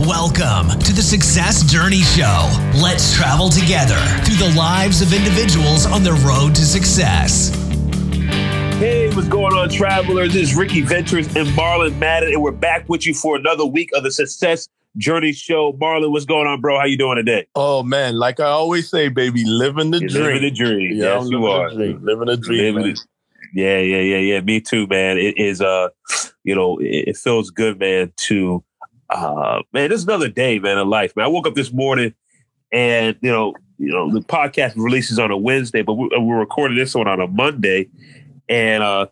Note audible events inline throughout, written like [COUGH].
Welcome to the Success Journey Show. Let's travel together through the lives of individuals on the road to success. Hey, what's going on, travelers? This is Ricky Ventures and Marlon Madden, and we're back with you for another week of the Success Journey Show. Marlon, what's going on, bro? How you doing today? Oh man, like I always say, baby, living the You're dream. Living the dream. Yeah, yes, I'm you living are. the dream. Living the dream. Living man. the- Yeah, yeah, yeah, yeah. Me too, man. It is uh, you know, it, it feels good, man, to uh man, this is another day, man, of life. Man, I woke up this morning and you know, you know, the podcast releases on a Wednesday, but we, we're recording this one on a Monday. And uh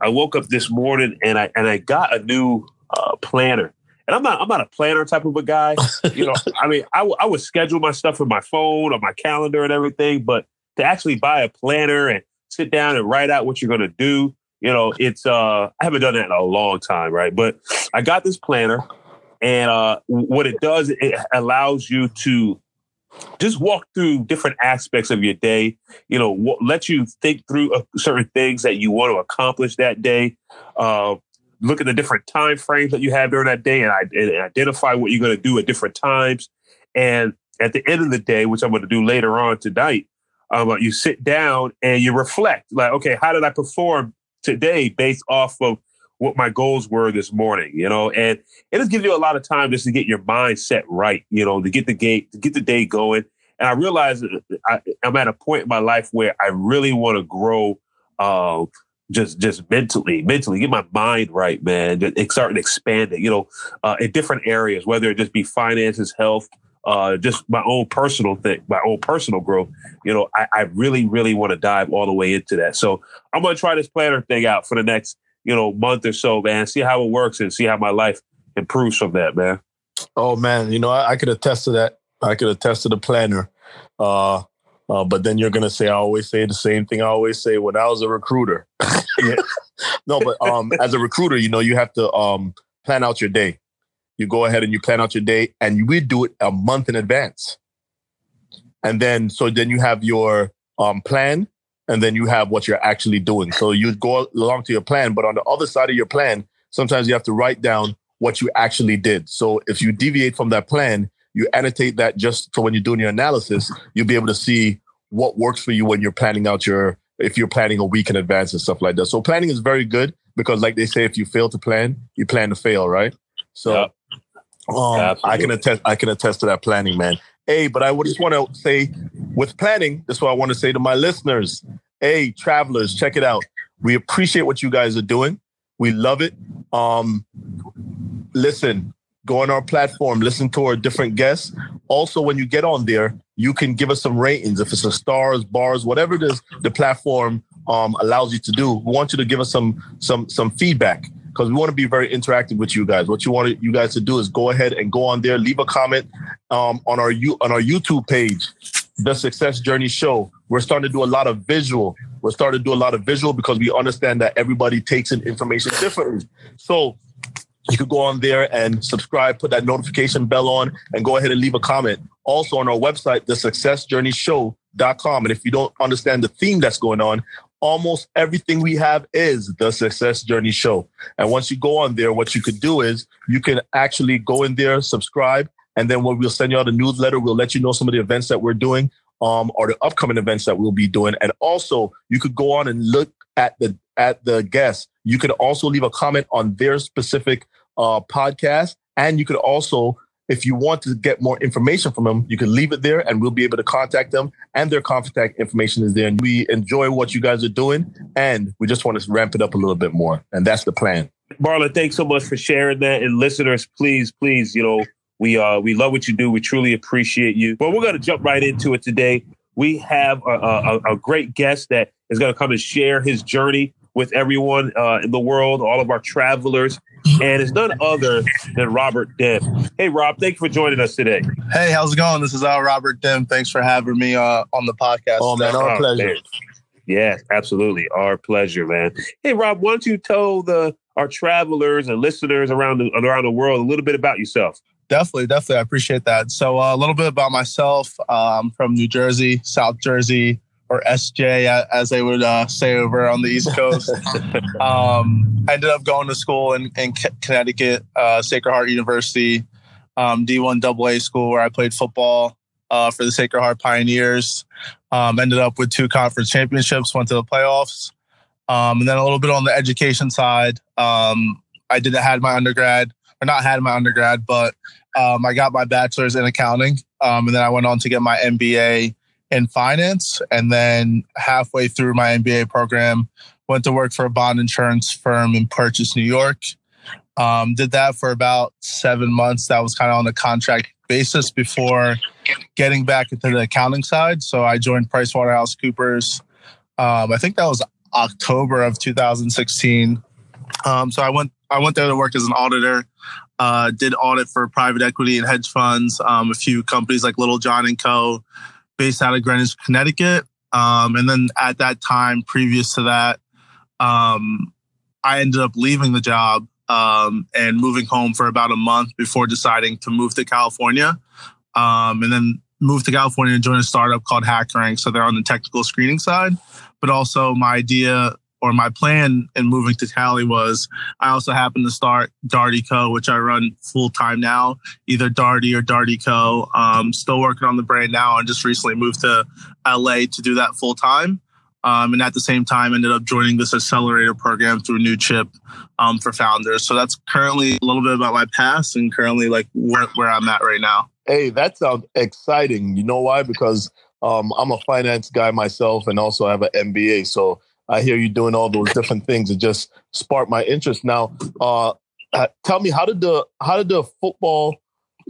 I woke up this morning and I and I got a new uh planner. And I'm not I'm not a planner type of a guy. You know, [LAUGHS] I mean, I, w- I would schedule my stuff in my phone or my calendar and everything, but to actually buy a planner and sit down and write out what you're going to do, you know, it's uh I haven't done that in a long time, right? But I got this planner and uh what it does it allows you to just walk through different aspects of your day, you know, wh- let you think through uh, certain things that you want to accomplish that day. Uh look at the different time frames that you have during that day and, I, and identify what you're going to do at different times. And at the end of the day, which I'm going to do later on tonight, um, you sit down and you reflect like, okay, how did I perform today based off of what my goals were this morning, you know, and it just gives you a lot of time just to get your mind set right, you know, to get the gate, to get the day going. And I realize I, I'm at a point in my life where I really want to grow, uh, just just mentally, mentally get my mind right, man. Just start expanding, you know, uh, in different areas, whether it just be finances, health, uh, just my own personal thing, my own personal growth. You know, I, I really, really want to dive all the way into that. So I'm gonna try this planner thing out for the next, you know, month or so, man. See how it works and see how my life improves from that, man. Oh man, you know I, I could attest to that. I could attest to the planner. Uh, uh, but then you're gonna say I always say the same thing I always say when I was a recruiter. [LAUGHS] no, but um, as a recruiter, you know you have to um, plan out your day. You go ahead and you plan out your day, and we do it a month in advance. And then so then you have your um, plan, and then you have what you're actually doing. So you go along to your plan, but on the other side of your plan, sometimes you have to write down what you actually did. So if you deviate from that plan, you annotate that just so when you're doing your analysis, you'll be able to see what works for you when you're planning out your if you're planning a week in advance and stuff like that. So planning is very good because like they say, if you fail to plan, you plan to fail, right? So um, I can attest I can attest to that planning, man. Hey, but I would just want to say with planning, this is what I want to say to my listeners. Hey, travelers, check it out. We appreciate what you guys are doing. We love it. Um, listen, go on our platform, listen to our different guests. Also, when you get on there, you can give us some ratings. If it's a stars, bars, whatever it is, the platform um, allows you to do. We want you to give us some some some feedback because we want to be very interactive with you guys. What you want you guys to do is go ahead and go on there, leave a comment um, on our you on our YouTube page, the Success Journey Show. We're starting to do a lot of visual. We're starting to do a lot of visual because we understand that everybody takes in information differently. So you could go on there and subscribe, put that notification bell on, and go ahead and leave a comment. Also on our website, the successjourneyshow.com. And if you don't understand the theme that's going on, almost everything we have is the Success Journey Show. And once you go on there, what you could do is you can actually go in there, subscribe, and then we'll send you out a newsletter, we'll let you know some of the events that we're doing um, or the upcoming events that we'll be doing. And also, you could go on and look at the at the guests. You could also leave a comment on their specific uh, podcast, and you could also, if you want to get more information from them, you can leave it there, and we'll be able to contact them. And their contact information is there. And we enjoy what you guys are doing, and we just want to ramp it up a little bit more. And that's the plan. Marlon, thanks so much for sharing that. And listeners, please, please, you know, we uh we love what you do. We truly appreciate you. But we're gonna jump right into it today. We have a, a, a great guest that is gonna come and share his journey with everyone uh, in the world, all of our travelers, and it's none other than Robert Dim. Hey, Rob, thank you for joining us today. Hey, how's it going? This is uh, Robert Dim. Thanks for having me uh, on the podcast. Oh man, our Oh, pleasure. man. Yes, absolutely. Our pleasure, man. Hey, Rob, why don't you tell the our travelers and listeners around the around the world a little bit about yourself? Definitely, definitely. I appreciate that. So, uh, a little bit about myself. Uh, I'm from New Jersey, South Jersey, or SJ, as they would uh, say over on the East [LAUGHS] Coast. um, I ended up going to school in, in Connecticut, uh, Sacred Heart University. um, D1 AA school where I played football uh, for the Sacred Heart Pioneers. Um, ended up with two conference championships, went to the playoffs. Um, and then a little bit on the education side. Um, I did had my undergrad, or not had my undergrad, but um, I got my bachelor's in accounting. Um, and then I went on to get my MBA in finance. And then halfway through my MBA program, went to work for a bond insurance firm in Purchase, New York. Um, did that for about seven months. That was kind of on a contract basis before getting back into the accounting side. So I joined PricewaterhouseCoopers. Um, I think that was October of 2016. Um, so I went I went there to work as an auditor. Uh, did audit for private equity and hedge funds, um, a few companies like Littlejohn and Co. based out of Greenwich, Connecticut. Um, and then at that time, previous to that, um, I ended up leaving the job um, and moving home for about a month before deciding to move to California. Um, and then moved to California and joined a startup called HackerRank. So they're on the technical screening side. But also, my idea or my plan in moving to Cali was I also happened to start Darty Co., which I run full time now, either Darty or Darty Co. Um, still working on the brand now and just recently moved to LA to do that full time. Um, and at the same time, ended up joining this accelerator program through Newchip um, for founders. So that's currently a little bit about my past and currently like where, where I'm at right now. Hey, that sounds exciting. You know why? Because um, I'm a finance guy myself and also have an MBA. So I hear you doing all those different things. It just sparked my interest. Now, uh, uh, tell me how did the how did the football?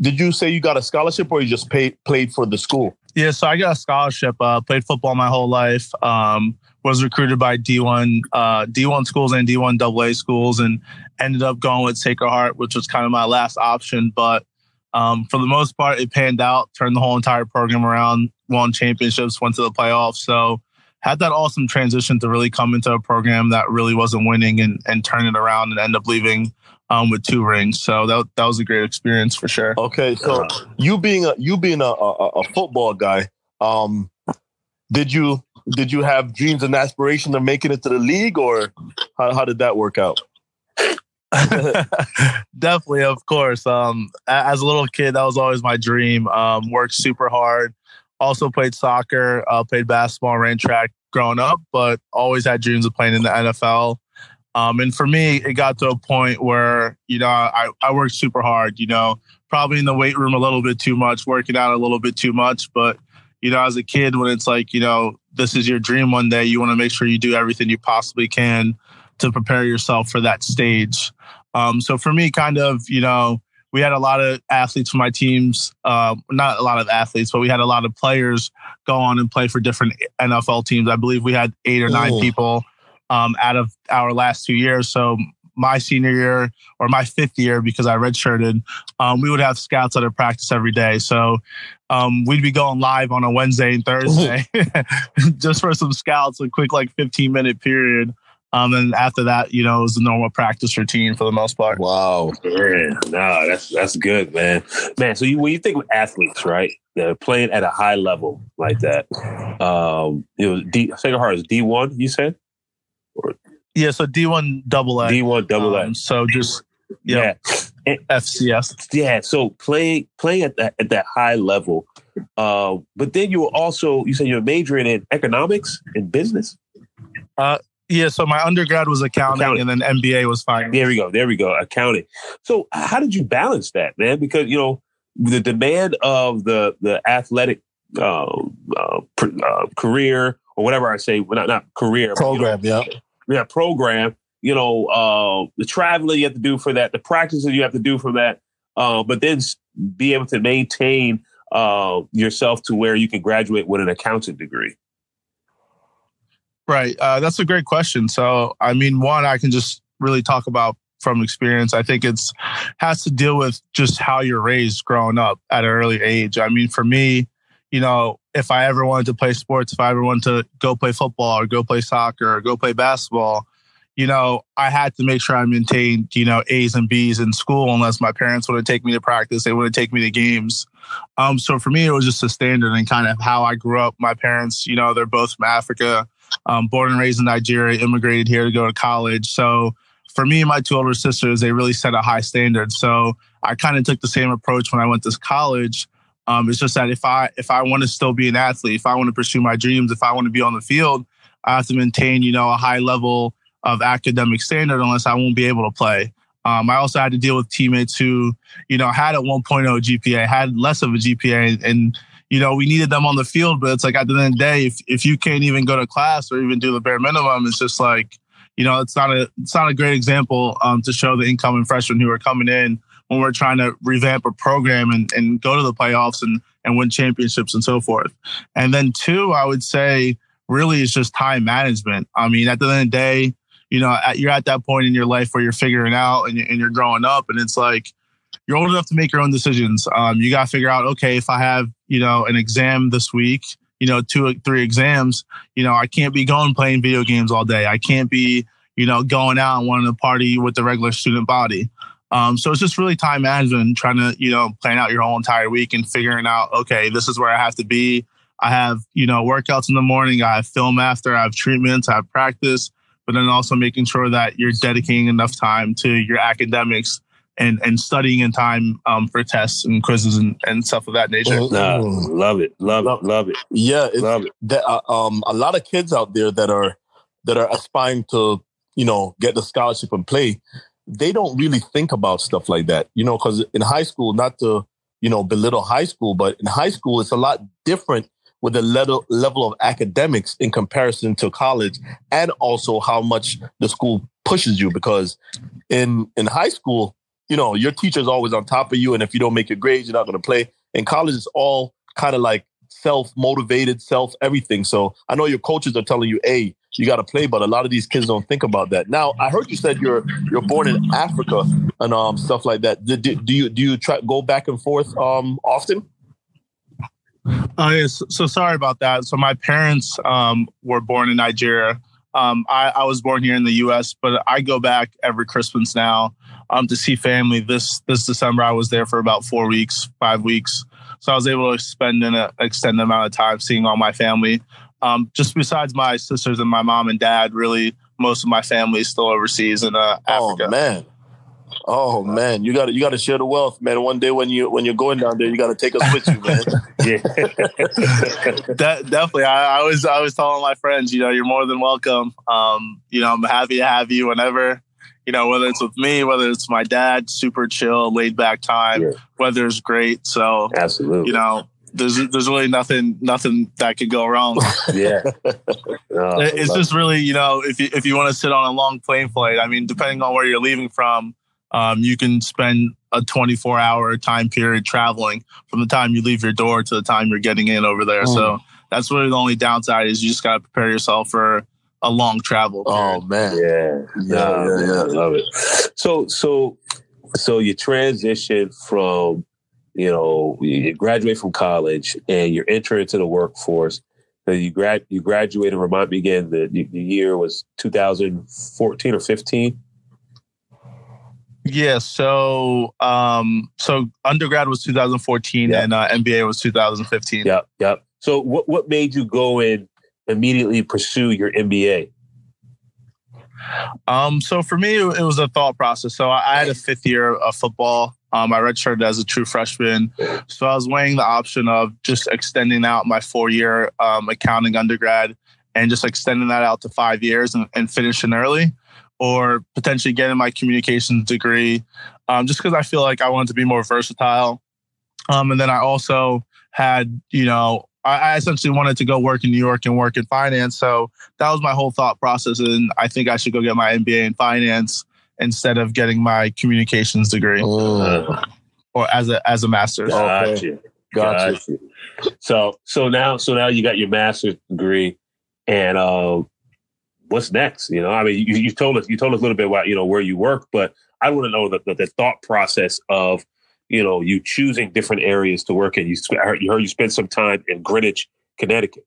Did you say you got a scholarship or you just paid played for the school? Yeah, so I got a scholarship. Uh, played football my whole life. Um, was recruited by D1 uh, D1 schools and D1 AA schools, and ended up going with Sacred Heart, which was kind of my last option. But um, for the most part, it panned out. Turned the whole entire program around. Won championships. Went to the playoffs. So had that awesome transition to really come into a program that really wasn't winning and and turn it around and end up leaving um, with two rings. So that that was a great experience for sure. Okay, so you being a you being a, a, a football guy, um, did you did you have dreams and aspiration of making it to the league, or how, how did that work out? [LAUGHS] Definitely, of course. Um, as a little kid, that was always my dream. Um, worked super hard. Also played soccer, uh, played basketball, ran track growing up, but always had dreams of playing in the NFL. Um, and for me, it got to a point where, you know, I, I worked super hard, you know, probably in the weight room a little bit too much, working out a little bit too much. But, you know, as a kid, when it's like, you know, this is your dream one day, you want to make sure you do everything you possibly can to prepare yourself for that stage. Um, so for me, kind of, you know, we had a lot of athletes from my teams, uh, not a lot of athletes, but we had a lot of players go on and play for different NFL teams. I believe we had eight or nine Ooh. people um, out of our last two years. So my senior year or my fifth year, because I redshirted, um, we would have scouts at our practice every day. So um, we'd be going live on a Wednesday and Thursday [LAUGHS] just for some scouts, a quick like 15 minute period. Um, and after that, you know, it was the normal practice routine for the most part. Wow. Man, no, that's that's good, man. Man, so you, when you think of athletes, right, that are playing at a high level like that, um, it was D, Sacred Heart is D one. You said or yeah, so D one double A. D one double A. Um, so just yeah, FCS. Yeah, so playing playing at that at that high level, uh, but then you were also you said you're majoring in economics and business. Uh, yeah, so my undergrad was accounting, accounting, and then MBA was finance. There we go. There we go. Accounting. So how did you balance that, man? Because you know the demand of the the athletic uh, uh, uh, career or whatever I say, well, not not career program, but, you know, yeah, yeah, program. You know, uh, the traveling you have to do for that, the practices you have to do for that, uh, but then be able to maintain uh, yourself to where you can graduate with an accounting degree. Right, uh, that's a great question. So, I mean, one, I can just really talk about from experience. I think it's has to deal with just how you're raised growing up at an early age. I mean, for me, you know, if I ever wanted to play sports, if I ever wanted to go play football or go play soccer or go play basketball, you know, I had to make sure I maintained, you know, A's and B's in school unless my parents would take me to practice, they would take me to games. Um, so for me, it was just a standard and kind of how I grew up. My parents, you know, they're both from Africa, um, born and raised in Nigeria, immigrated here to go to college. So for me and my two older sisters, they really set a high standard. So I kind of took the same approach when I went to college. Um, it's just that if I if I want to still be an athlete, if I want to pursue my dreams, if I want to be on the field, I have to maintain, you know, a high level of academic standard, unless I won't be able to play. Um, I also had to deal with teammates who, you know, had a 1.0 GPA, had less of a GPA, and, and you know, we needed them on the field. But it's like at the end of the day, if if you can't even go to class or even do the bare minimum, it's just like, you know, it's not a it's not a great example um, to show the incoming freshmen who are coming in when we're trying to revamp a program and, and go to the playoffs and and win championships and so forth. And then two, I would say really is just time management. I mean, at the end of the day, you know, at, you're at that point in your life where you're figuring out and, and you're growing up, and it's like you're old enough to make your own decisions. Um, you got to figure out, okay, if I have, you know, an exam this week, you know, two, or three exams, you know, I can't be going playing video games all day. I can't be, you know, going out and wanting to party with the regular student body. Um, so it's just really time management, trying to, you know, plan out your whole entire week and figuring out, okay, this is where I have to be. I have, you know, workouts in the morning. I have film after. I have treatments. I have practice. But then also making sure that you're dedicating enough time to your academics and and studying in time um, for tests and quizzes and, and stuff of that nature. Nah, love it, love, love it, love it. Yeah, love it. That, uh, um, a lot of kids out there that are that are aspiring to you know get the scholarship and play, they don't really think about stuff like that. You know, because in high school, not to you know belittle high school, but in high school it's a lot different with the level level of academics in comparison to college, and also how much the school pushes you because in in high school you know, your teacher's always on top of you. And if you don't make your grades, you're not going to play. In college, it's all kind of like self motivated, self everything. So I know your coaches are telling you, hey, you got to play, but a lot of these kids don't think about that. Now, I heard you said you're you're born in Africa and um stuff like that. Do, do you do you try go back and forth um often? Oh yes. So sorry about that. So my parents um were born in Nigeria. Um, I, I was born here in the U.S., but I go back every Christmas now um, to see family. This this December, I was there for about four weeks, five weeks. So I was able to spend an extended amount of time seeing all my family. Um, just besides my sisters and my mom and dad, really most of my family is still overseas in uh, oh, Africa. Oh man, oh man, you got to you got to share the wealth, man. One day when you when you're going down there, you got to take us with you, man. [LAUGHS] yeah, [LAUGHS] De- definitely. I, I was I was telling my friends, you know, you're more than welcome. Um, you know, I'm happy to have you whenever you know, whether it's with me, whether it's my dad, super chill, laid back time, yeah. weather's great. So absolutely, you know, there's there's really nothing nothing that could go wrong. [LAUGHS] yeah, oh, it's just really you know if you if you want to sit on a long plane flight, I mean, depending on where you're leaving from, um, you can spend a 24 hour time period traveling from the time you leave your door to the time you're getting in over there. Mm. So that's really the only downside is you just got to prepare yourself for a long travel. Oh man, yeah, yeah, yeah, yeah, love it. So, so, so you transition from, you know, you graduate from college and you're entering into the workforce. So you grad, you graduated. Remind me again. The, the year was 2014 or 15. Yeah, so um, so undergrad was 2014 yep. and uh, MBA was 2015. Yep, yep. So what what made you go in immediately pursue your MBA? Um, so for me, it was a thought process. So I had a fifth year of football. Um, I redshirted as a true freshman. So I was weighing the option of just extending out my four year um, accounting undergrad and just extending that out to five years and, and finishing early, or potentially getting my communications degree, um, just because I feel like I wanted to be more versatile. Um, and then I also had, you know, I, essentially wanted to go work in New York and work in finance. So that was my whole thought process. And I think I should go get my MBA in finance instead of getting my communications degree uh, or as a as a master's. Gotcha. Okay. Gotcha. gotcha. So so now so now you got your master's degree, and uh, what's next? You know, I mean, you, you told us you told us a little bit about you know where you work, but I want to know the, the, the thought process of you know, you choosing different areas to work in. You, I heard you, heard you spent some time in Greenwich, Connecticut.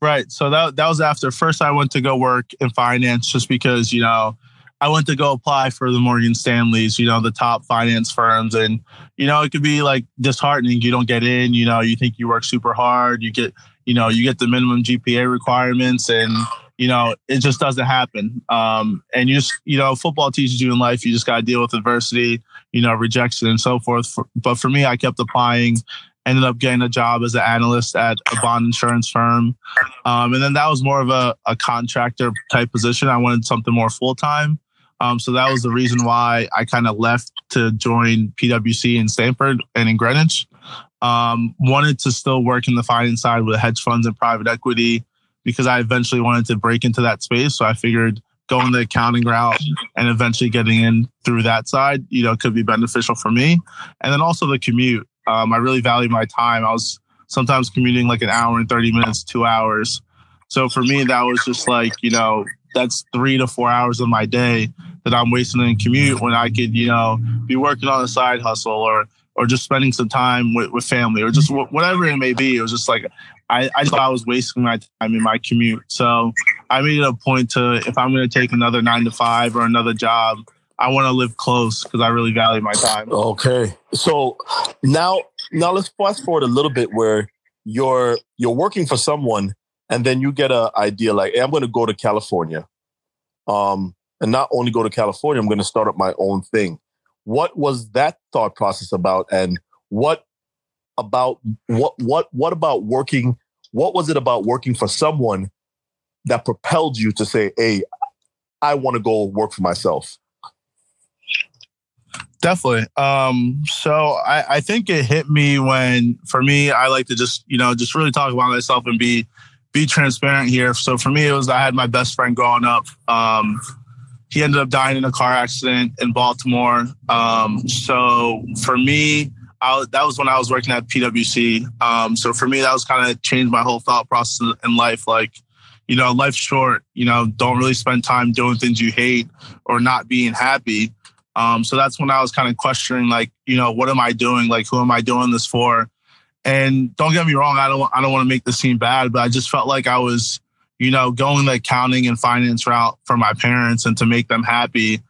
Right. So that that was after first I went to go work in finance just because, you know, I went to go apply for the Morgan Stanleys, you know, the top finance firms. And, you know, it could be like disheartening. You don't get in, you know, you think you work super hard, you get, you know, you get the minimum GPA requirements and you know, it just doesn't happen. Um, and you just, you know, football teaches you in life, you just got to deal with adversity, you know, rejection and so forth. For, but for me, I kept applying, ended up getting a job as an analyst at a bond insurance firm. Um, and then that was more of a, a contractor type position. I wanted something more full time. Um, so that was the reason why I kind of left to join PwC in Stamford and in Greenwich. Um, wanted to still work in the finance side with hedge funds and private equity because I eventually wanted to break into that space. So I figured going the accounting route and eventually getting in through that side, you know, could be beneficial for me. And then also the commute. Um, I really value my time. I was sometimes commuting like an hour and 30 minutes, two hours. So for me, that was just like, you know, that's three to four hours of my day that I'm wasting in commute when I could, you know, be working on a side hustle or or just spending some time with, with family or just whatever it may be. It was just like I, I thought I was wasting my time in my commute. So I made it a point to if I'm going to take another nine to five or another job, I want to live close because I really value my time. Okay, so now now let's fast forward a little bit where you're you're working for someone and then you get an idea like, hey, I'm going to go to California, um, and not only go to California, I'm going to start up my own thing. What was that thought process about, and what about what what what about working? What was it about working for someone that propelled you to say, "Hey, I want to go work for myself"? Definitely. Um, so I, I think it hit me when, for me, I like to just you know just really talk about myself and be be transparent here. So for me, it was I had my best friend growing up. Um, he ended up dying in a car accident in Baltimore. Um, so for me, I, that was when I was working at PwC. Um, so for me, that was kind of changed my whole thought process in life. Like, you know, life's short. You know, don't really spend time doing things you hate or not being happy. Um, so that's when I was kind of questioning, like, you know, what am I doing? Like, who am I doing this for? And don't get me wrong, I don't I don't want to make this seem bad, but I just felt like I was, you know, going the accounting and finance route for my parents and to make them happy.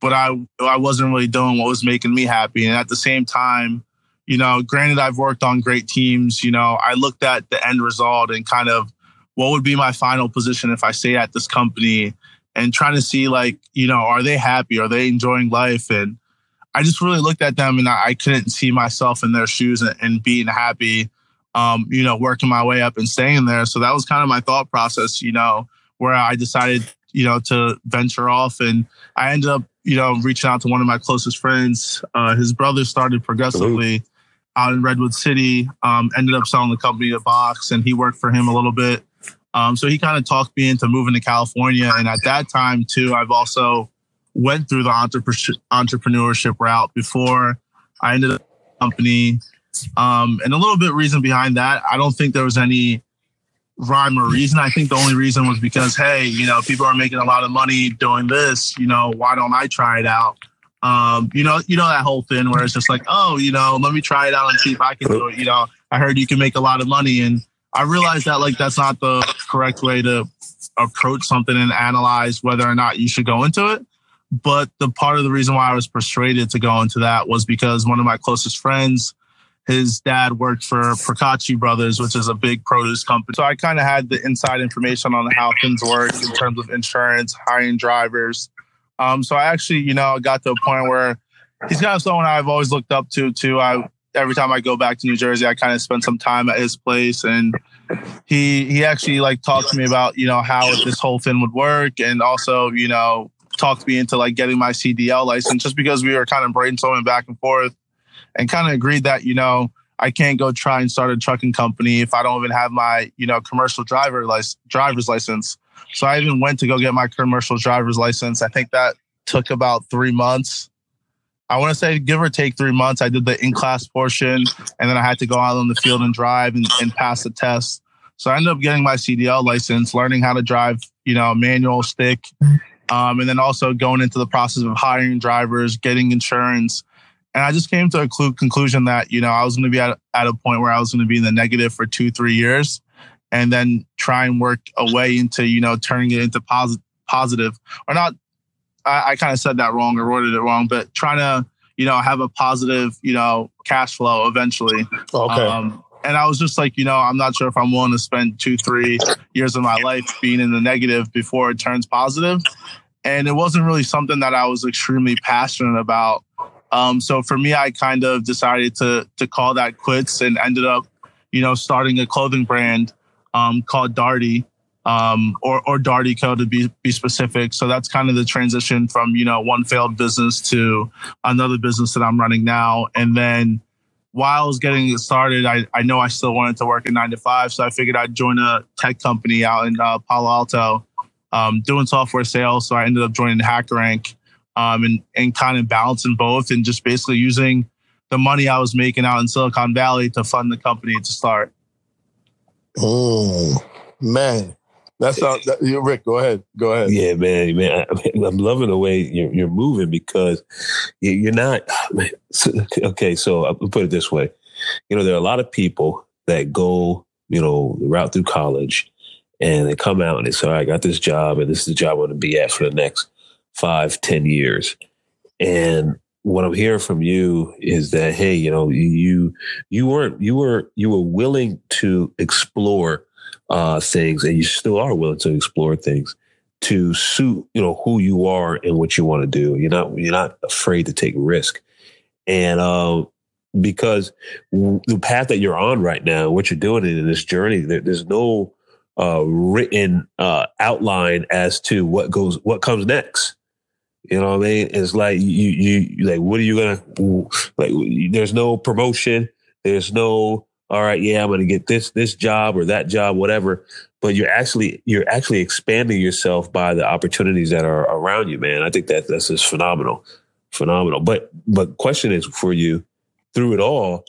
But I I wasn't really doing what was making me happy. And at the same time, you know, granted I've worked on great teams, you know, I looked at the end result and kind of what would be my final position if I stay at this company and trying to see like, you know, are they happy? Are they enjoying life? And I just really looked at them and I, I couldn't see myself in their shoes and, and being happy, um, you know, working my way up and staying there. So that was kind of my thought process, you know, where I decided, you know, to venture off. And I ended up, you know, reaching out to one of my closest friends. Uh, his brother started Progressly out in Redwood City, um, ended up selling the company to Box, and he worked for him a little bit. Um, so he kind of talked me into moving to California. And at that time, too, I've also went through the entrepreneurship route before I ended up company. Um, and a little bit reason behind that, I don't think there was any rhyme or reason. I think the only reason was because, hey, you know, people are making a lot of money doing this. You know, why don't I try it out? Um, you know, you know that whole thing where it's just like, oh, you know, let me try it out and see if I can do it. You know, I heard you can make a lot of money, and I realized that like that's not the correct way to approach something and analyze whether or not you should go into it. But the part of the reason why I was persuaded to go into that was because one of my closest friends, his dad worked for Procacci Brothers, which is a big produce company. So I kind of had the inside information on how things work in terms of insurance, hiring drivers. Um, so I actually, you know, got to a point where he's kind of someone I've always looked up to. Too. I every time I go back to New Jersey, I kind of spend some time at his place, and he he actually like talked to me about you know how this whole thing would work, and also you know talked me into like getting my CDL license just because we were kind of brainstorming back and forth and kind of agreed that, you know, I can't go try and start a trucking company if I don't even have my, you know, commercial driver license, driver's license. So I even went to go get my commercial driver's license. I think that took about three months. I want to say give or take three months. I did the in class portion and then I had to go out on the field and drive and, and pass the test. So I ended up getting my CDL license, learning how to drive, you know, manual stick um, and then also going into the process of hiring drivers, getting insurance. And I just came to a cl- conclusion that, you know, I was going to be at, at a point where I was going to be in the negative for two, three years and then try and work a way into, you know, turning it into posit- positive or not. I, I kind of said that wrong or worded it wrong, but trying to, you know, have a positive, you know, cash flow eventually. Okay. Um, and I was just like, you know, I'm not sure if I'm willing to spend two, three years of my life being in the negative before it turns positive. And it wasn't really something that I was extremely passionate about. Um, so for me, I kind of decided to to call that quits and ended up, you know, starting a clothing brand um, called Darty, um, or or Darty Co. to be be specific. So that's kind of the transition from you know one failed business to another business that I'm running now, and then while I was getting started, I, I know I still wanted to work a nine to five. So I figured I'd join a tech company out in uh, Palo Alto um, doing software sales. So I ended up joining HackerRank um, and, and kind of balancing both and just basically using the money I was making out in Silicon Valley to fund the company to start. Oh, man. That's how, that, Rick. Go ahead. Go ahead. Yeah, man, man. I, am loving the way you're, you're moving because you're not. [SIGHS] Okay, so I'll put it this way. You know, there are a lot of people that go, you know, route through college, and they come out and they say, "I got this job, and this is the job I'm going to be at for the next five, ten years." And what I'm hearing from you is that, hey, you know, you you weren't you were you were willing to explore uh, things, and you still are willing to explore things to suit you know who you are and what you want to do. You're not you're not afraid to take risk, and uh, because the path that you're on right now, what you're doing in this journey, there, there's no uh, written uh, outline as to what goes what comes next. You know what I mean? It's like you you like what are you gonna like? There's no promotion. There's no all right, yeah, I'm to get this this job or that job, whatever. But you're actually you're actually expanding yourself by the opportunities that are around you, man. I think that that's just phenomenal, phenomenal. But but question is for you through it all,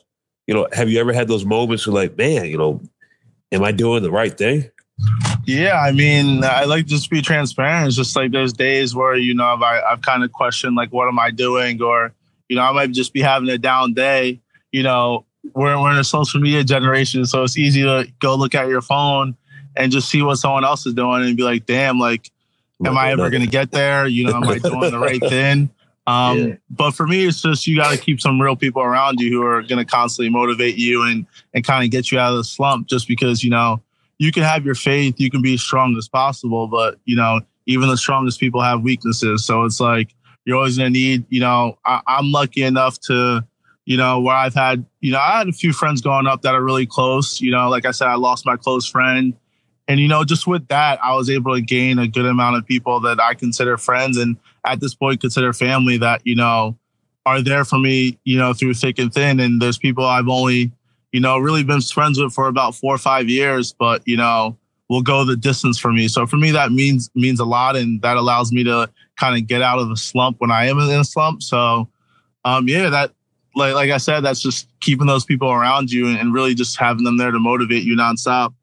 you know, have you ever had those moments where like, man, you know, am I doing the right thing? Yeah, I mean, I like to just be transparent. It's just like there's days where you know I, I've kind of questioned like, what am I doing, or you know, I might just be having a down day. You know, we're, we're in a social media generation, so it's easy to go look at your phone and just see what someone else is doing and be like, damn, like, am I ever going to get there? You know, am I doing the right thing? [LAUGHS] Um, yeah. But for me, it's just you got to keep some real people around you who are going to constantly motivate you and and kind of get you out of the slump. Just because you know you can have your faith, you can be as strong as possible, but you know even the strongest people have weaknesses. So it's like you're always to need. You know, I, I'm lucky enough to you know, where I've had, you know, I had a few friends growing up that are really close. You know, like I said, I lost my close friend. And, you know, just with that, I was able to gain a good amount of people that I consider friends and at this point consider family that, you know, are there for me, you know, through thick and thin. And there's people I've only, you know, really been friends with for about four or five years, but, you know, will go the distance for me. So for me, that means means a lot. And that allows me to kind of get out of a slump when I am in a slump. So um, yeah, that like like I said, that's just keeping those people around you and, really just having them there to motivate you nonstop.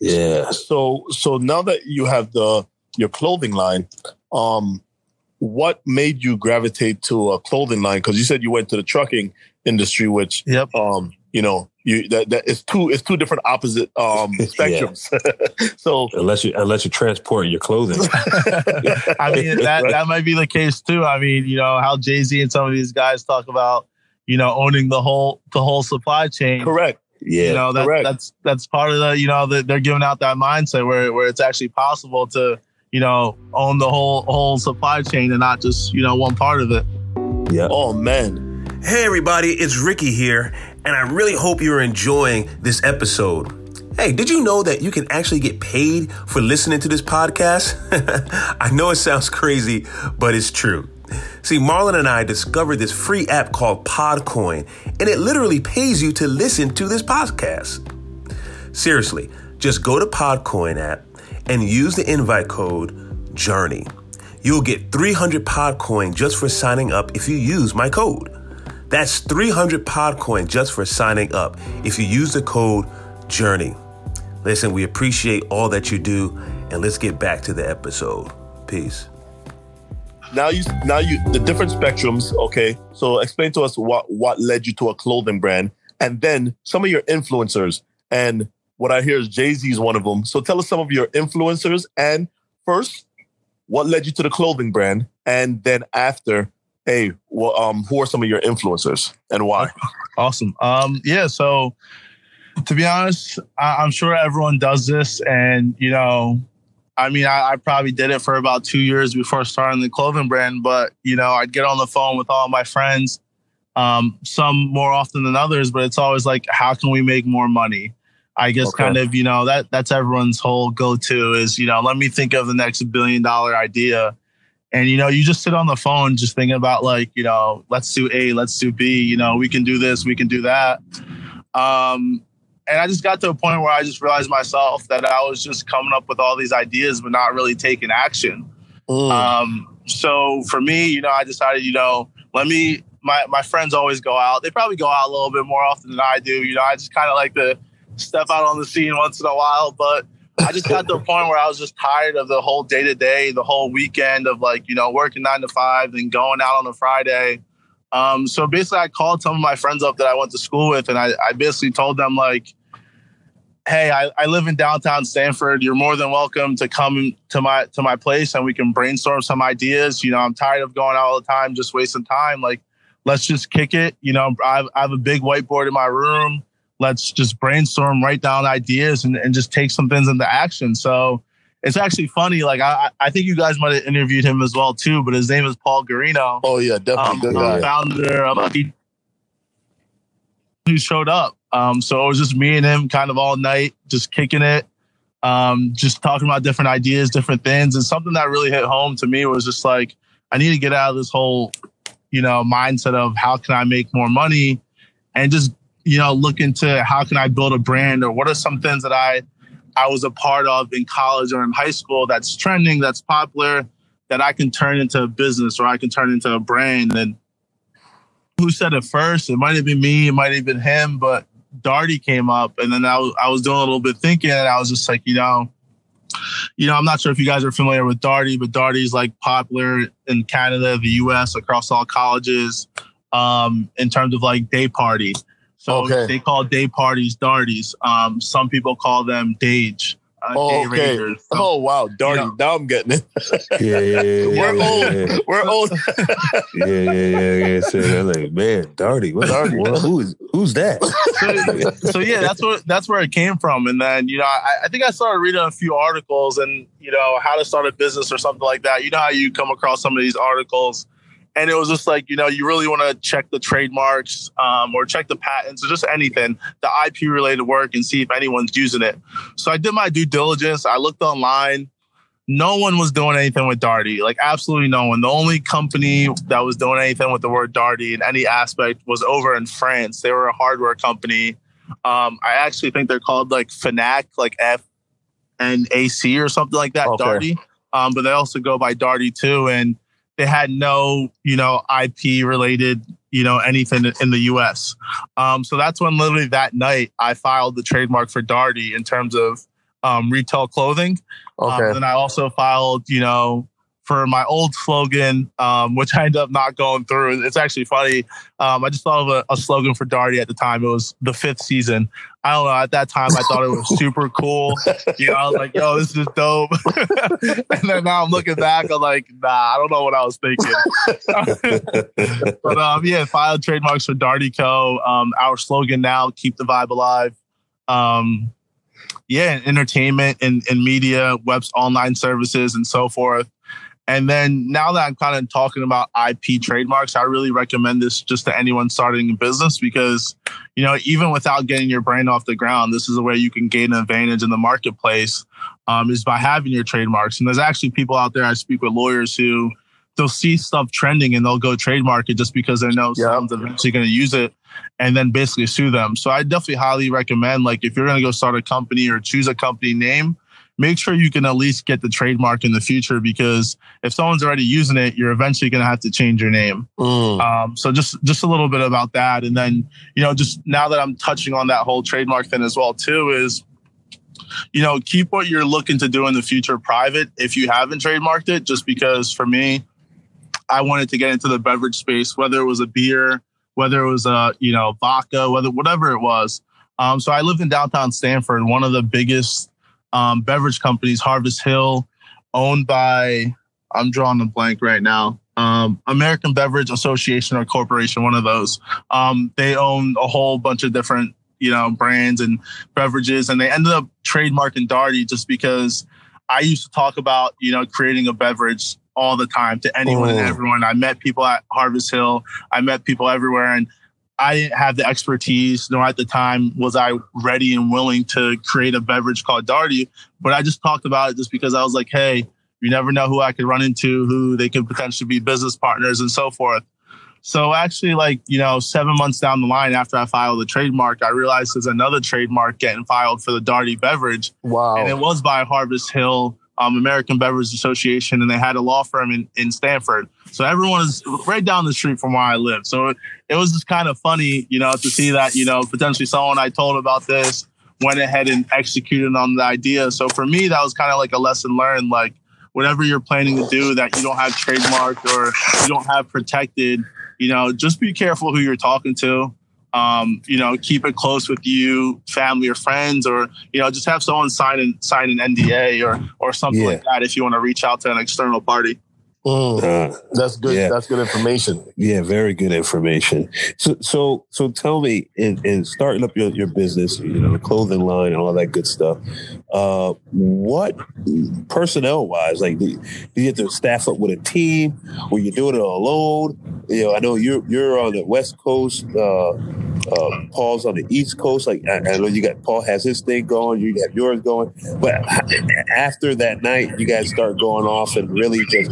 Yeah. So so now that you have the your clothing line, um, what made you gravitate to a clothing line? Because you said you went to the trucking industry, which yep. um, you know, you that, that it's two it's two different opposite um [LAUGHS] spectrums. [LAUGHS] so unless you unless you transport your clothing, [LAUGHS] I mean that that might be the case too. I mean, you know how Jay Z and some of these guys talk about you know owning the whole the whole supply chain. Correct. Yeah, you know that, correct. that's that's part of the you know that they're giving out that mindset where where it's actually possible to you know own the whole whole supply chain and not just you know one part of it. Yeah. Oh man. Hey everybody, it's Ricky here, and I really hope you're enjoying this episode. Hey, did you know that you can actually get paid for listening to this podcast? [LAUGHS] I know it sounds crazy, but it's true. See, Marlon and I discovered this free app called Podcoin, and it literally pays you to listen to this podcast. Seriously, just go to Podcoin app and use the invite code JOURNEY. You'll get 300 Podcoin just for signing up if you use my code. That's 300 Podcoin just for signing up if you use the code JOURNEY. Listen, we appreciate all that you do, and let's get back to the episode. Peace. Now you, now you, the different spectrums. Okay, so explain to us what what led you to a clothing brand, and then some of your influencers. And what I hear is Jay Z is one of them. So tell us some of your influencers, and first, what led you to the clothing brand, and then after, hey, well, um, who are some of your influencers and why? [LAUGHS] Awesome. Um, yeah, so To be honest, I, am sure everyone does this, and you know, I mean, I, I, probably did it for about two years before starting the clothing brand. But you know, I'd get on the phone with all my friends, um, some more often than others, but it's always like, how can we make more money? I guess okay. kind of, you know, that that's everyone's whole go-to is, you know, let me think of the next billion dollar idea. And you know, you just sit on the phone just thinking about like, you know, let's do A, let's do B, you know, we can do this, we can do that. Um, and I just got to a point where I just realized myself that I was just coming up with all these ideas but not really taking action. Mm. Um, so for me, you know, I decided, you know, let me my my friends always go out. They probably go out a little bit more often than I do. You know, I just kind of like to step out on the scene once in a while, but I just got to a point where I was just tired of the whole day to day, the whole weekend of like, you know, working nine to five, then going out on a Friday. Um, so basically, I called some of my friends up that I went to school with, and I, I basically told them, like, hey, I, I live in downtown Stamford. You're more than welcome to come to my to my place and we can brainstorm some ideas. You know, I'm tired of going out all the time, just wasting time. Like, let's just kick it. You know, I I have a big whiteboard in my room let's just brainstorm, write down ideas, and, and just take some things into action. So it's actually funny. Like I, I think you guys might have interviewed him as well too, but his name is Paul Garino. Oh yeah, definitely um, founder of who showed up. Um, so it was just me and him, kind of all night, just kicking it, um, just talking about different ideas, different things, and something that really hit home to me was just like I need to get out of this whole, you know, mindset of how can I make more money, and just you know, look into how can I build a brand or what are some things that I I was a part of in college or in high school that's trending, that's popular, that I can turn into a business or I can turn into a brand. And who said it first? It might have been me, it might have been him, but Darty came up and then I was, I was doing a little bit thinking and I was just like, you know, you know, I'm not sure if you guys are familiar with Darty, but Darty's like popular in Canada, the US, across all colleges, um, in terms of like day party. So okay. they call day parties darties. Um, some people call them dage. Uh, oh, okay. So, oh wow, Darty. You know, now I'm getting it. yeah, yeah, yeah. [LAUGHS] We're yeah, old. Yeah. We're old. [LAUGHS] [LAUGHS] yeah, yeah, yeah, yeah. So they're like, man, Darty. What Darty? Well, who is who's that? so, so, yeah, that's what that's where it came from. And then you know, I, I think I started reading a few articles and you know how to start a business or something like that. You know how you come across some of these articles and it was just like you know you really want to check the trademarks um, or check the patents or just anything the ip related work and see if anyone's using it. So i did my due diligence. I looked online. No one was doing anything with darty like absolutely no one. The only company that was doing anything with the word darty in any aspect was over in france. They were a hardware company. Um, i actually think they're called like fanac like f and ac or something like that okay. darty. Um, but they also go by darty too. And they had no, you know, IP related, you know, anything in the US. Um, so that's when literally that night I filed the trademark for Darty in terms of um, retail clothing. Um, okay. Um, and I also filed, you know, for my old slogan, um, which [LAUGHS] I ended up not going through. It's actually funny. Um, I just thought of a, a, slogan for Darty at the time. It was the fifth season. I don't know. At that time, I thought it was super cool. You know, I was like, "Yo, this is dope." [LAUGHS] and then now I'm looking back, I'm like, "Nah, I don't know what I was thinking." [LAUGHS] but um, yeah, filed trademarks for Darty Co. Um, our slogan now: "Keep the vibe alive." Um, yeah, entertainment and, and media, webs, online services, and so forth. And then now that I'm kind of talking about IP trademarks, I really recommend this just to anyone starting a business because, you know, even without getting your brand off the ground, this is a way you can gain an advantage in the marketplace um, is by having your trademarks. And there's actually people out there, I speak with lawyers who they'll see stuff trending and they'll go trademark it just because they know yep. someone's eventually going to use it and then basically sue them. So I definitely highly recommend, like, if you're going to go start a company or choose a company name, make sure you can at least get the trademark in the future because if someone's already using it, you're eventually going to have to change your name. Mm. Um, so just just a little bit about that, and then you know, just now that I'm touching on that whole trademark thing as well too is. You know, keep what you're looking to do in the future private if you haven't trademarked it, just because for me, I wanted to get into the beverage space, whether it was a beer, whether it was a, you know, vodka, whether whatever it was. Um, so I lived in downtown Stamford. one of the biggest um, beverage companies, Harvest Hill, owned by, I'm drawing a blank right now, um, American Beverage Association or Corporation, one of those. Um, they own a whole bunch of different, you know, brands and beverages. And they ended up trademarking Darty just because I used to talk about, you know, creating a beverage all the time to anyone and Oh. everyone. I met people at Harvest Hill. I met people everywhere. And I didn't have the expertise, nor at the time was I ready and willing to create a beverage called Darty. But I just talked about it just because I was like, hey, you never know who I could run into, who they could potentially be business partners and so forth. So actually, like, you know, seven months down the line after I filed the trademark, I realized there's another trademark getting filed for the Darty beverage. Wow. And it was by Harvest Hill, um, American Beverage Association, and they had a law firm in, in Stamford. So everyone is right down the street from where I live. So it, it was just kind of funny, you know, to see that, you know, potentially someone I told about this went ahead and executed on the idea. So for me, that was kind of like a lesson learned. Like whatever you're planning to do that you don't have trademarked or you don't have protected, you know, just be careful who you're talking to. Um, you know, keep it close with you, family or friends, or you know, just have someone sign and sign an NDA or or something Yeah. like that if you want to reach out to an external party. Mm, Uh, that's good. Yeah. That's good information. Yeah, very good information. So, so, so tell me, in, in starting up your, your business, you know, the clothing line and all that good stuff, uh, what personnel wise, like, do you, do you have to staff up with a team? Were you doing it alone? You know, I know you're you're on the West Coast. Uh, uh, Paul's on the East Coast. Like, I, I know you got Paul has his thing going, you have yours going. But [LAUGHS] after that night, you guys start going off and really just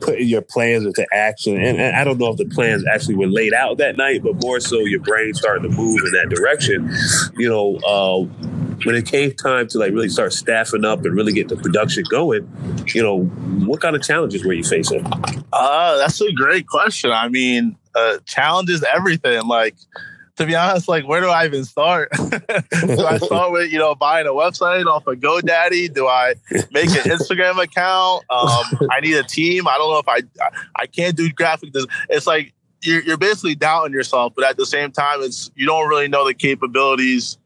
putting your plans into action. And, and I don't know if the plans actually were laid out that night, but more so your brain starting to move in that direction. You know, uh, when it came time to like really start staffing up and really get the production going, you know, what kind of challenges were you facing? Uh, that's a great question. I mean, uh, challenge is everything. Like, to be honest, like, where do I even start? [LAUGHS] do I start with, you know, buying a website off of GoDaddy? Do I make an Instagram account? Um, I need a team. I don't know if I, I, can't do graphic. des- It's like, you're, you're basically doubting yourself, but at the same time, it's, you don't really know the capabilities.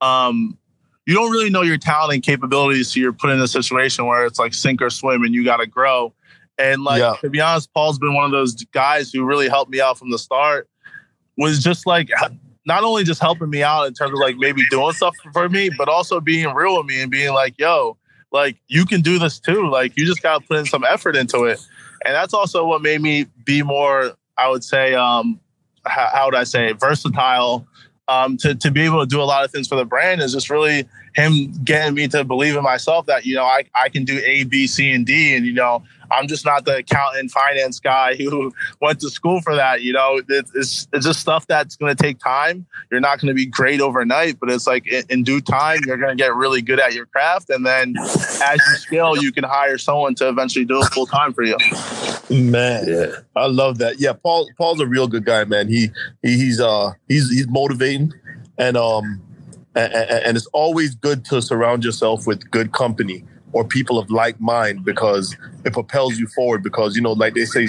Um, you don't really know your talent and capabilities. So you're put in a situation where it's like sink or swim and you got to grow. And like Yeah. to be honest, Paul's been one of those guys who really helped me out from the start. Was just like not only just helping me out in terms of like maybe doing stuff for me, but also being real with me and being like, "Yo, like you can do this too. Like you just got to put in some effort into it." And that's also what made me be more, I would say, um, how, how would I say, versatile. Um, to to be able to do a lot of things for the brand is just really him getting me to believe in myself that you know I I can do A, B, C, and D, and you know I'm just not the accountant finance guy who [LAUGHS] went to school for that. You know, it's it's just stuff that's going to take time. You're not going to be great overnight, but it's like in, in due time you're going to get really good at your craft, and then as you scale, you can hire someone to eventually do it full time for you. Man, Yeah. I love that. Yeah, Paul. Paul's a real good guy, man. He, he he's uh he's he's motivating, and um, and, and it's always good to surround yourself with good company or people of like mind because it propels you forward. Because you know, like they say,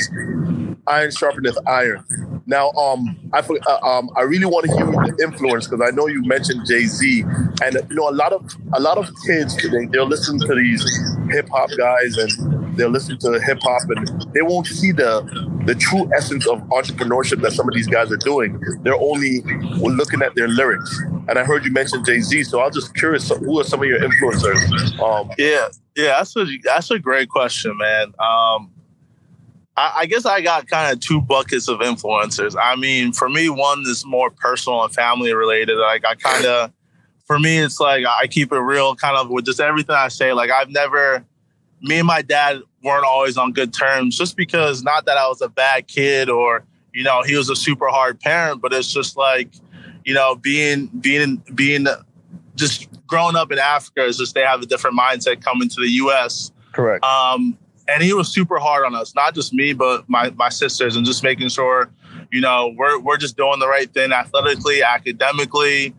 iron sharpeneth iron. Now, um, I uh, um, I really want to hear the influence because I know you mentioned Jay Z, and you know a lot of a lot of kids today they'll listen to these hip hop guys and they'll listen to hip hop and they won't see the the true essence of entrepreneurship that some of these guys are doing. They're only looking at their lyrics. And I heard you mention Jay Z, so I'm just curious who are some of your influencers? Um, Yeah, yeah, that's a that's a great question, man. Um, I, I guess I got kind of two buckets of influencers. I mean, for me, one is more personal and family related. Like I kind of, for me, it's like I keep it real, kind of with just everything I say. Like I've never, me and my dad weren't always on good terms, just because not that I was a bad kid or you know he was a super hard parent, but it's just like, you know, being being being just growing up in Africa is just they have a different mindset coming to the U.S. correct. Um, and he was super hard on us, not just me, but my my sisters, and just making sure, you know, we're we're just doing the right thing athletically, academically,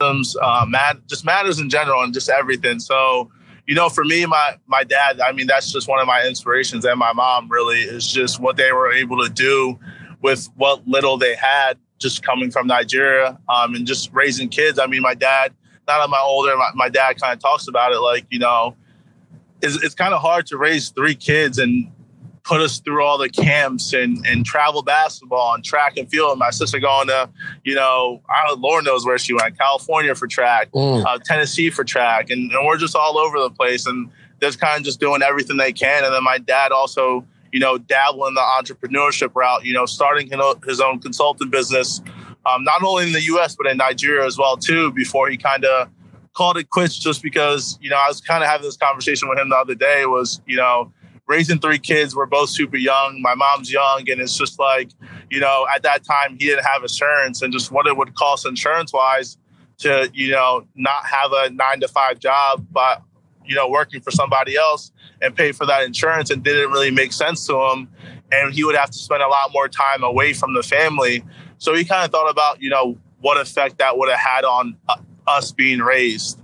um, uh, mat- just matters in general, and just everything. So, you know, for me, my my dad, I mean, that's just one of my inspirations, and my mom really is just what they were able to do with what little they had, just coming from Nigeria, um, and just raising kids. I mean, my dad, now that I'm older, my, my dad kind of talks about it like, you know, it's, it's kind of hard to raise three kids and put us through all the camps and, and travel basketball and track and field. And my sister going to, you know, I don't, Lord knows where she went, California for track, mm. uh, Tennessee for track. And, and, we're just all over the place. And they're kind of just doing everything they can. And then my dad also, you know, dabble in the entrepreneurship route, you know, starting his own consulting business, um, not only in the U.S., but in Nigeria as well, too, before he kind of called it quits just because, you know, I was kind of having this conversation with him the other day was, you know, raising three kids. We're both super young. My mom's young, and it's just like, you know, at that time he didn't have insurance, and just what it would cost insurance wise to, you know, not have a nine to five job, but you know, working for somebody else and pay for that insurance, and didn't really make sense to him. And he would have to spend a lot more time away from the family. So he kind of thought about, you know, what effect that would have had on uh, us being raised.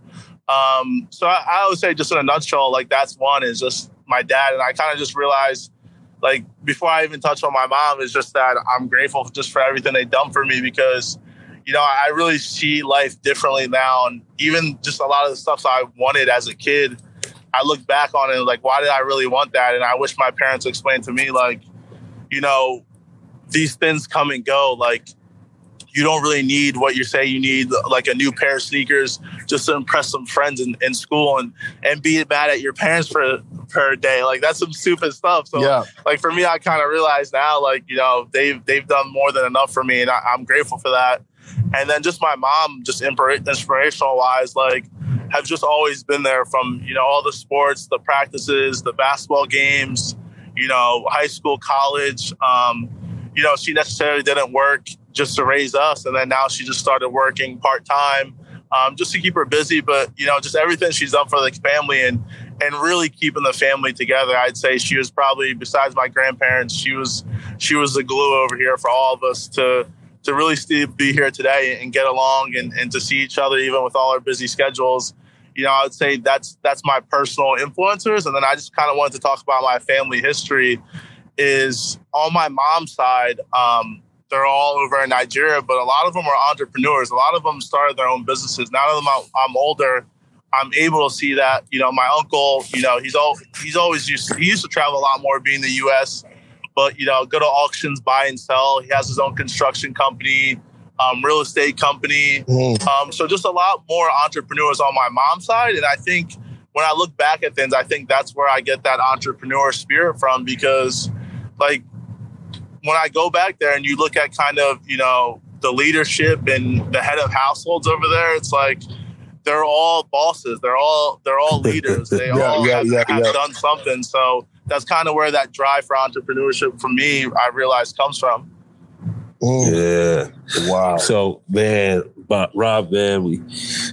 Um, so I, I would say, just in a nutshell, like that's one is just my dad, and I kind of just realized, like before I even touch on my mom, is just that I'm grateful just for everything they've done for me because, you know, I really see life differently now, and even just a lot of the stuff I wanted as a kid, I look back on it like, why did I really want that? And I wish my parents explained to me, like, you know, these things come and go, like you don't really need what you say you need, like a new pair of sneakers, just to impress some friends in, in school and and be mad at your parents for per day. Like that's some stupid stuff. So yeah. like for me, I kind of realize now, like you know, they've they've done more than enough for me, and I, am grateful for that. And then just my mom, just inspirational wise, like have just always been there from you know all the sports, the practices, the basketball games, you know, high school, college. Um, you know, she necessarily didn't work just to raise us. And then now she just started working part time um, just to keep her busy. But, you know, just everything she's done for the family and, and really keeping the family together. I'd say she was probably, besides my grandparents, she was, she was the glue over here for all of us to, to really be here today and get along and, and to see each other, even with all our busy schedules. You know, I would say that's that's my personal influencers, and then I just kind of wanted to talk about my family history is on my mom's side, um, they're all over in Nigeria, but a lot of them are entrepreneurs. A lot of them started their own businesses. Now that I'm, older, I'm able to see that. You know, my uncle, you know, he's all he's always used he used to travel a lot more being in the U.S. But you know, go to auctions, buy and sell. He has his own construction company, um, real estate company. Mm. Um, so just a lot more entrepreneurs on my mom's side, and I think when I look back at things, I think that's where I get that entrepreneur spirit from because like when I go back there and you look at kind of, you know, the leadership and the head of households over there, it's like they're all bosses. They're all they're all [LAUGHS] leaders. They yeah, all yeah, have, yeah, have done something. So that's kind of where that drive for entrepreneurship for me, I realized comes from. Yeah. Wow. So man, but Rob, man, we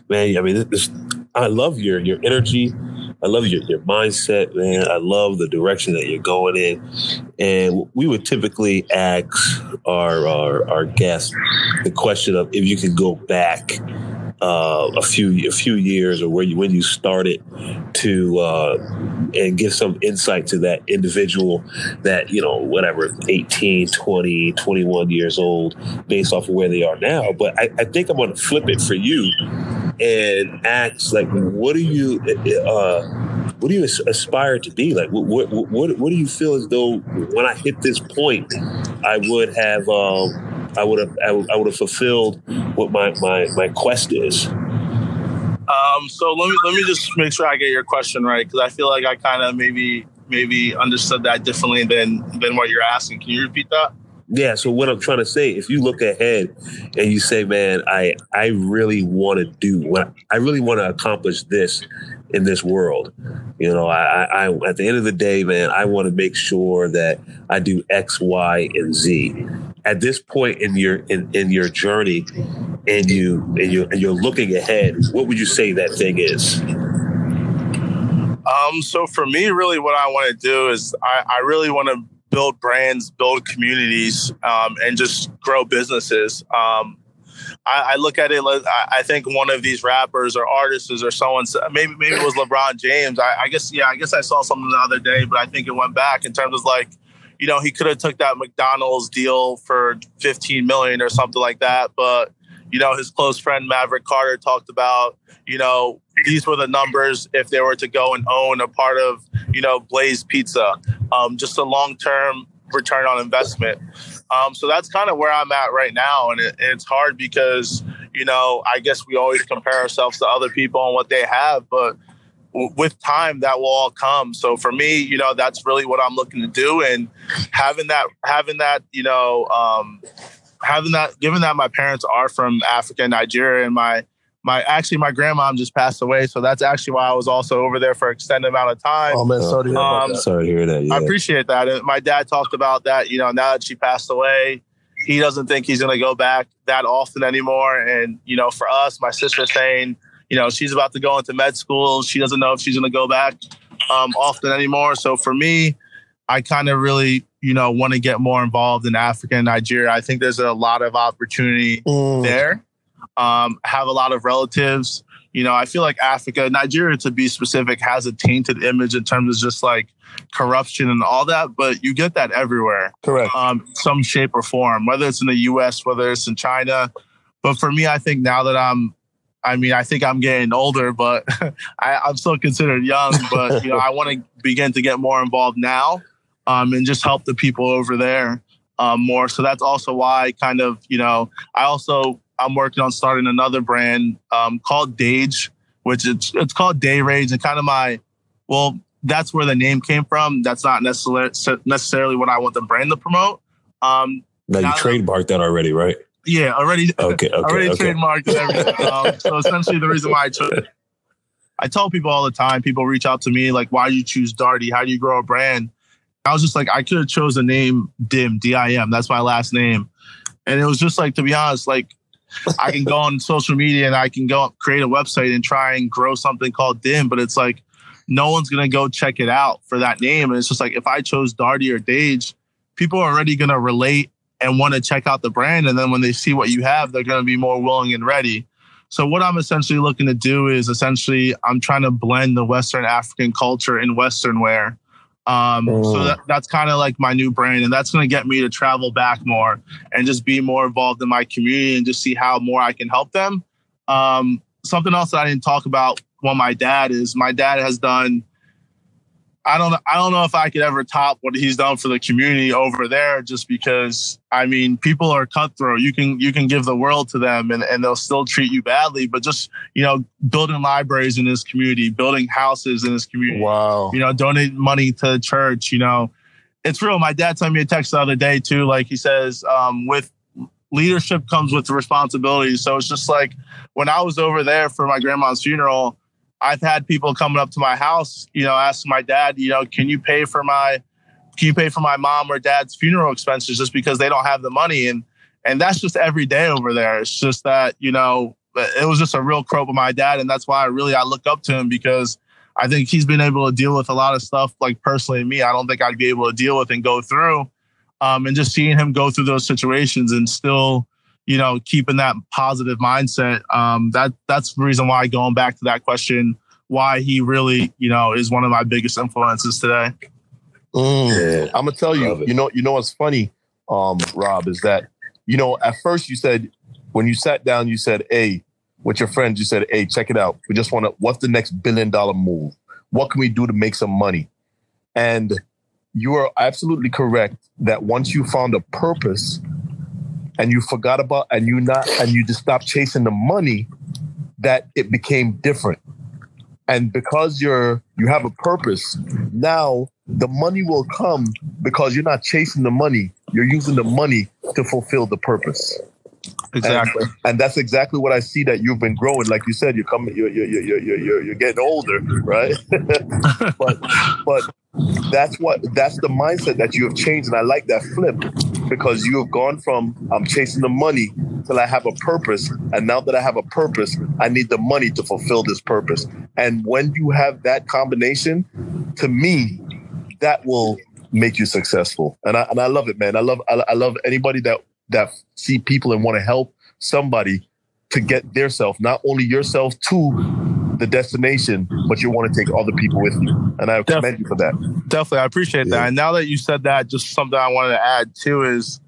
man, I mean this, I love your your energy. I love your, your mindset, man. I love the direction that you're going in. And we would typically ask our, our, our guests the question of if you could go back uh, a few a few years or where you when you started to uh, and give some insight to that individual that you know whatever 18 20 21 years old based off of where they are now. But i, I think i'm going to flip it for you and ask like what do you uh, what do you aspire to be? Like what, what what what do you feel as though when i hit this point i would have um, i would have i would have fulfilled what my my my quest is um, so let me let me just make sure I get your question right because I feel like I kind of maybe maybe understood that differently than than what you're asking. Can you repeat that? Yeah, so what I'm trying to say, if you look ahead and you say, "Man, I I really want to do what I really want to accomplish this in this world," you know, I, I at the end of the day, man, I want to make sure that I do X, Y, and Z. At this point in your in, in your journey, and you and you and you're looking ahead, what would you say that thing is? Um, so for me, really, what I want to do is I, I really want to build brands, build communities, um, and just grow businesses. Um, I, I, look at it. Like I think one of these rappers or artists or someone, maybe maybe it was LeBron James. I, I, guess yeah. I guess I saw something the other day, but I think it went back in terms of like, you know, he could have took that McDonald's deal for fifteen million or something like that, but you know, his close friend Maverick Carter talked about, you know, these were the numbers if they were to go and own a part of, you know, Blaze Pizza. Um, just a long term return on investment. Um, so that's kind of where I'm at right now. And, it, and it's hard because, you know, I guess we always compare ourselves to other people and what they have, but with time that will all come. So for me you know that's really what i'm looking to do and having that having that you know um having that given that my parents are from africa and nigeria and my my actually my grandmom just passed away so that's actually why i was also over there for extended amount of time. Oh man sorry to hear, um, sorry to hear that yeah. i appreciate that and my dad talked about that you know now that she passed away he doesn't think he's going to go back that often anymore and you know for us my sister saying you know, she's about to go into med school. She doesn't know if she's going to go back um, often anymore. So for me, I kind of really, you know, want to get more involved in Africa and Nigeria. I think there's a lot of opportunity mm. there. Um, have a lot of relatives. You know, I feel like Africa, Nigeria to be specific, has a tainted image in terms of just like corruption and all that, but you get that everywhere. Correct. Um, some shape or form, whether it's in the US, whether it's in China. But for me, I think now that I'm I mean, I think I'm getting older, but [LAUGHS] I, am still considered young. But you know, I want to begin to get more involved now, um, and just help the people over there um, more. So that's also why I kind of, you know, I also I'm working on starting another brand um, called Dage, which it's it's called Day Rage, and kind of my, well, that's where the name came from. That's not necessarily necessarily what I want the brand to promote. Um, now you trademarked that already, right? Yeah, already. Okay, [LAUGHS] okay, already okay. trademarked everything. [LAUGHS] um, so essentially, the reason why I chose. I tell people all the time. People reach out to me like, "Why do you choose Darty? How do you grow a brand?" I was just like, I could have chose the name Dim, D I M. That's my last name, and it was just like, to be honest, like I can go on social media and I can go create a website and try and grow something called Dim, but it's like no one's gonna go check it out for that name. And it's just like if I chose Darty or Dage, people are already gonna relate and want to check out the brand. And then when they see what you have, they're going to be more willing and ready. So what I'm essentially looking to do is essentially I'm trying to blend the Western African culture in Western wear. Um, So mm. that, that's kind of like my new brand, and that's going to get me to travel back more and just be more involved in my community and just see how more I can help them. Um, something else that I didn't talk about. Well, my dad is my dad has done I don't I don't know if I could ever top what he's done for the community over there just because I mean people are cutthroat. You can you can give the world to them and, and they'll still treat you badly. But just, you know, building libraries in his community, building houses in his community. Wow. You know, donate money to the church, you know. It's real. My dad sent me a text the other day too. Like he says, um, with leadership comes with responsibility. So it's just like when I was over there for my grandma's funeral, I've had people coming up to my house, you know, asking my dad, you know, can you pay for my can you pay for my mom or dad's funeral expenses just because they don't have the money and and that's just every day over there. It's just that, you know, it was just a real croak with my dad and that's why I really I look up to him because I think he's been able to deal with a lot of stuff like personally me I don't think I'd be able to deal with and go through. Um, and just seeing him go through those situations and still you know, keeping that positive mindset. Um, that that's the reason why going back to that question, why he really, you know, is one of my biggest influences today. Mm. Yeah. I'm gonna tell you, you know, you know what's funny, um, Rob, is that you know, at first you said when you sat down, you said, "Hey," with your friends, you said, "Hey, check it out. We just want to. What's the next billion dollar move? What can we do to make some money?" And you are absolutely correct that once you found a purpose and you forgot about and you not and you just stopped chasing the money that it became different. And because you're you have a purpose now the money will come because you're not chasing the money. You're using the money to fulfill the purpose exactly. And, and, that's exactly what i see that you've been growing. Like you said you're coming you're you're you're you're, you're, getting older right? [LAUGHS] But but that's what that's the mindset that you have changed. And i like that flip because you have gone from i'm chasing the money till i have a purpose. And now that i have a purpose i need the money to fulfill this purpose. And when you have that combination to me that will make you successful. And i and i love it man. I love i, I love anybody that that see people and want to help somebody to get their self not only yourself to the destination, but you want to take other people with you. And I commend you for that. Definitely. I appreciate yeah. that. And now that you said that, just something I wanted to add too is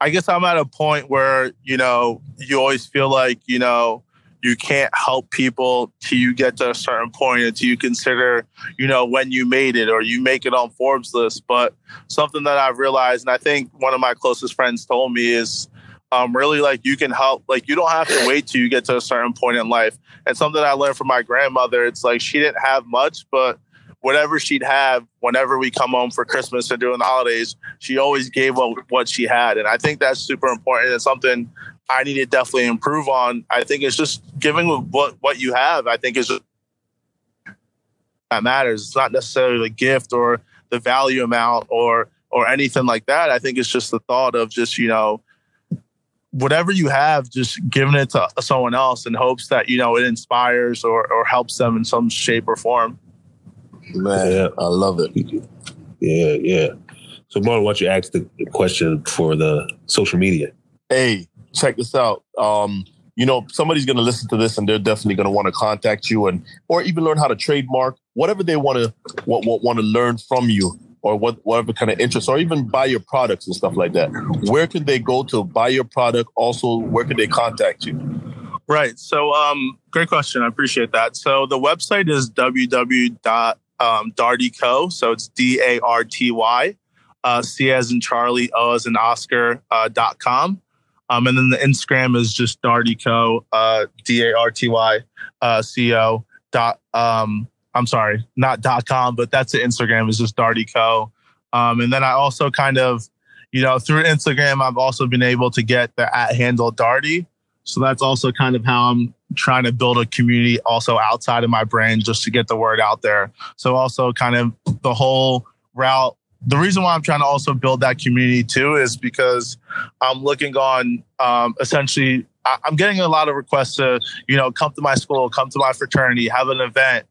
I guess I'm at a point where, you know, you always feel like, you know, you can't help people till you get to a certain point until you consider, you know, when you made it or you make it on Forbes list. But something that I've realized, and I think one of my closest friends told me is um, really like you can help, like you don't have to wait till you get to a certain point in life. And something I learned from my grandmother, it's like she didn't have much, but whatever she'd have whenever we come home for Christmas and during the holidays, she always gave up what she had. And I think that's super important. It's something I need to definitely improve on. I think it's just giving what what you have. I think is that matters. It's not necessarily the gift or the value amount or or anything like that. I think it's just the thought of just you know whatever you have, just giving it to someone else in hopes that you know it inspires or or helps them in some shape or form. Man, yeah. I love it. Yeah, yeah. So, Marlon, why don't you ask the question for the social media? Hey, check this out. Um, you know, somebody's going to listen to this and they're definitely going to want to contact you and, or even learn how to trademark whatever they want to, want, want to learn from you or what, whatever kind of interest or even buy your products and stuff like that. Where can they go to buy your product? Also, where can they contact you? Right. So, um, great question. I appreciate that. So the website is www.dartyco. So it's D A R T Y, uh, C as in Charlie, O as in Oscar, uh, dot com. Um, and then the Instagram is just Dartyco, uh, D A R T Y uh, C O dot. Um, I'm sorry, not dot com, but that's the Instagram is just Dartyco. Um, and then I also kind of, you know, through Instagram, I've also been able to get the at handle Darty. So that's also kind of how I'm trying to build a community also outside of my brand just to get the word out there. So also kind of the whole route the reason why I'm trying to also build that community too is because I'm looking on um, essentially, I, am getting a lot of requests to, you know, come to my school, come to my fraternity, have an event.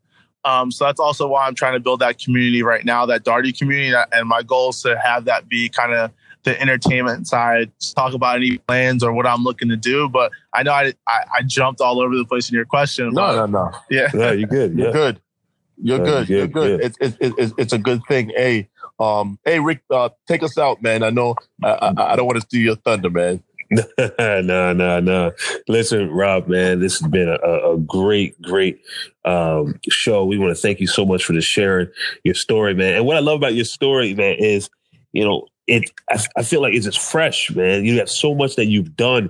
Um, so that's also why I'm trying to build that community right now, that Darty community. And my goal is to have that be kind of the entertainment side, talk about any plans or what I'm looking to do. But I know I, I, I jumped all over the place in your question. No, no, no. Yeah. No, you're good. You're good. You're good. You're good. It's, it's, it's, it's a good thing. Hey, um, hey, Rick, uh, take us out, man. I know I, I, I don't want to steal your thunder, man. no, no, no. Listen, Rob, man, this has been a, a great, great um, show. We want to thank you so much for the sharing your story, man. And what I love about your story, man, is you know it I, I, feel like it's just fresh, man. You have so much that you've done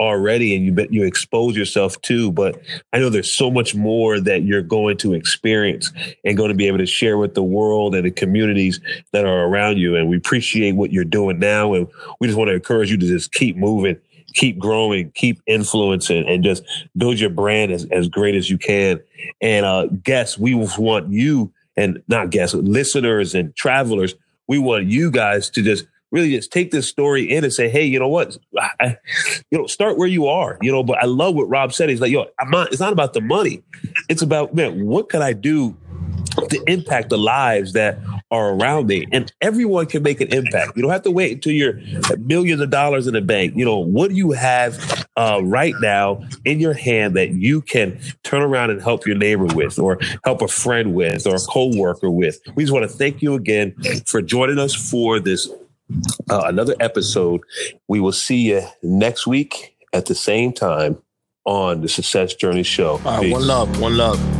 already, and you you expose yourself to. But I know there's so much more that you're going to experience and going to be able to share with the world and the communities that are around you. And we appreciate what you're doing now, and we just want to encourage you to just keep moving. Keep growing, keep influencing, and just build your brand as, as great as you can. And uh, guests, we want you and not guests, listeners and travelers we want you guys to just really just take this story in and say, hey, you know what? I, you know, start where you are, you know, but I love what Rob said. He's like, yo, I'm not, it's not about the money. It's about, man, what can I do to impact the lives that are around me. And everyone can make an impact. You don't have to wait until you're millions of dollars in the bank. You know, what do you have uh, right now in your hand that you can turn around and help your neighbor with, or help a friend with, or a coworker with? We just want to thank you again for joining us for this uh, another episode. We will see you next week at the same time on the Success Journey Show. one love, one love.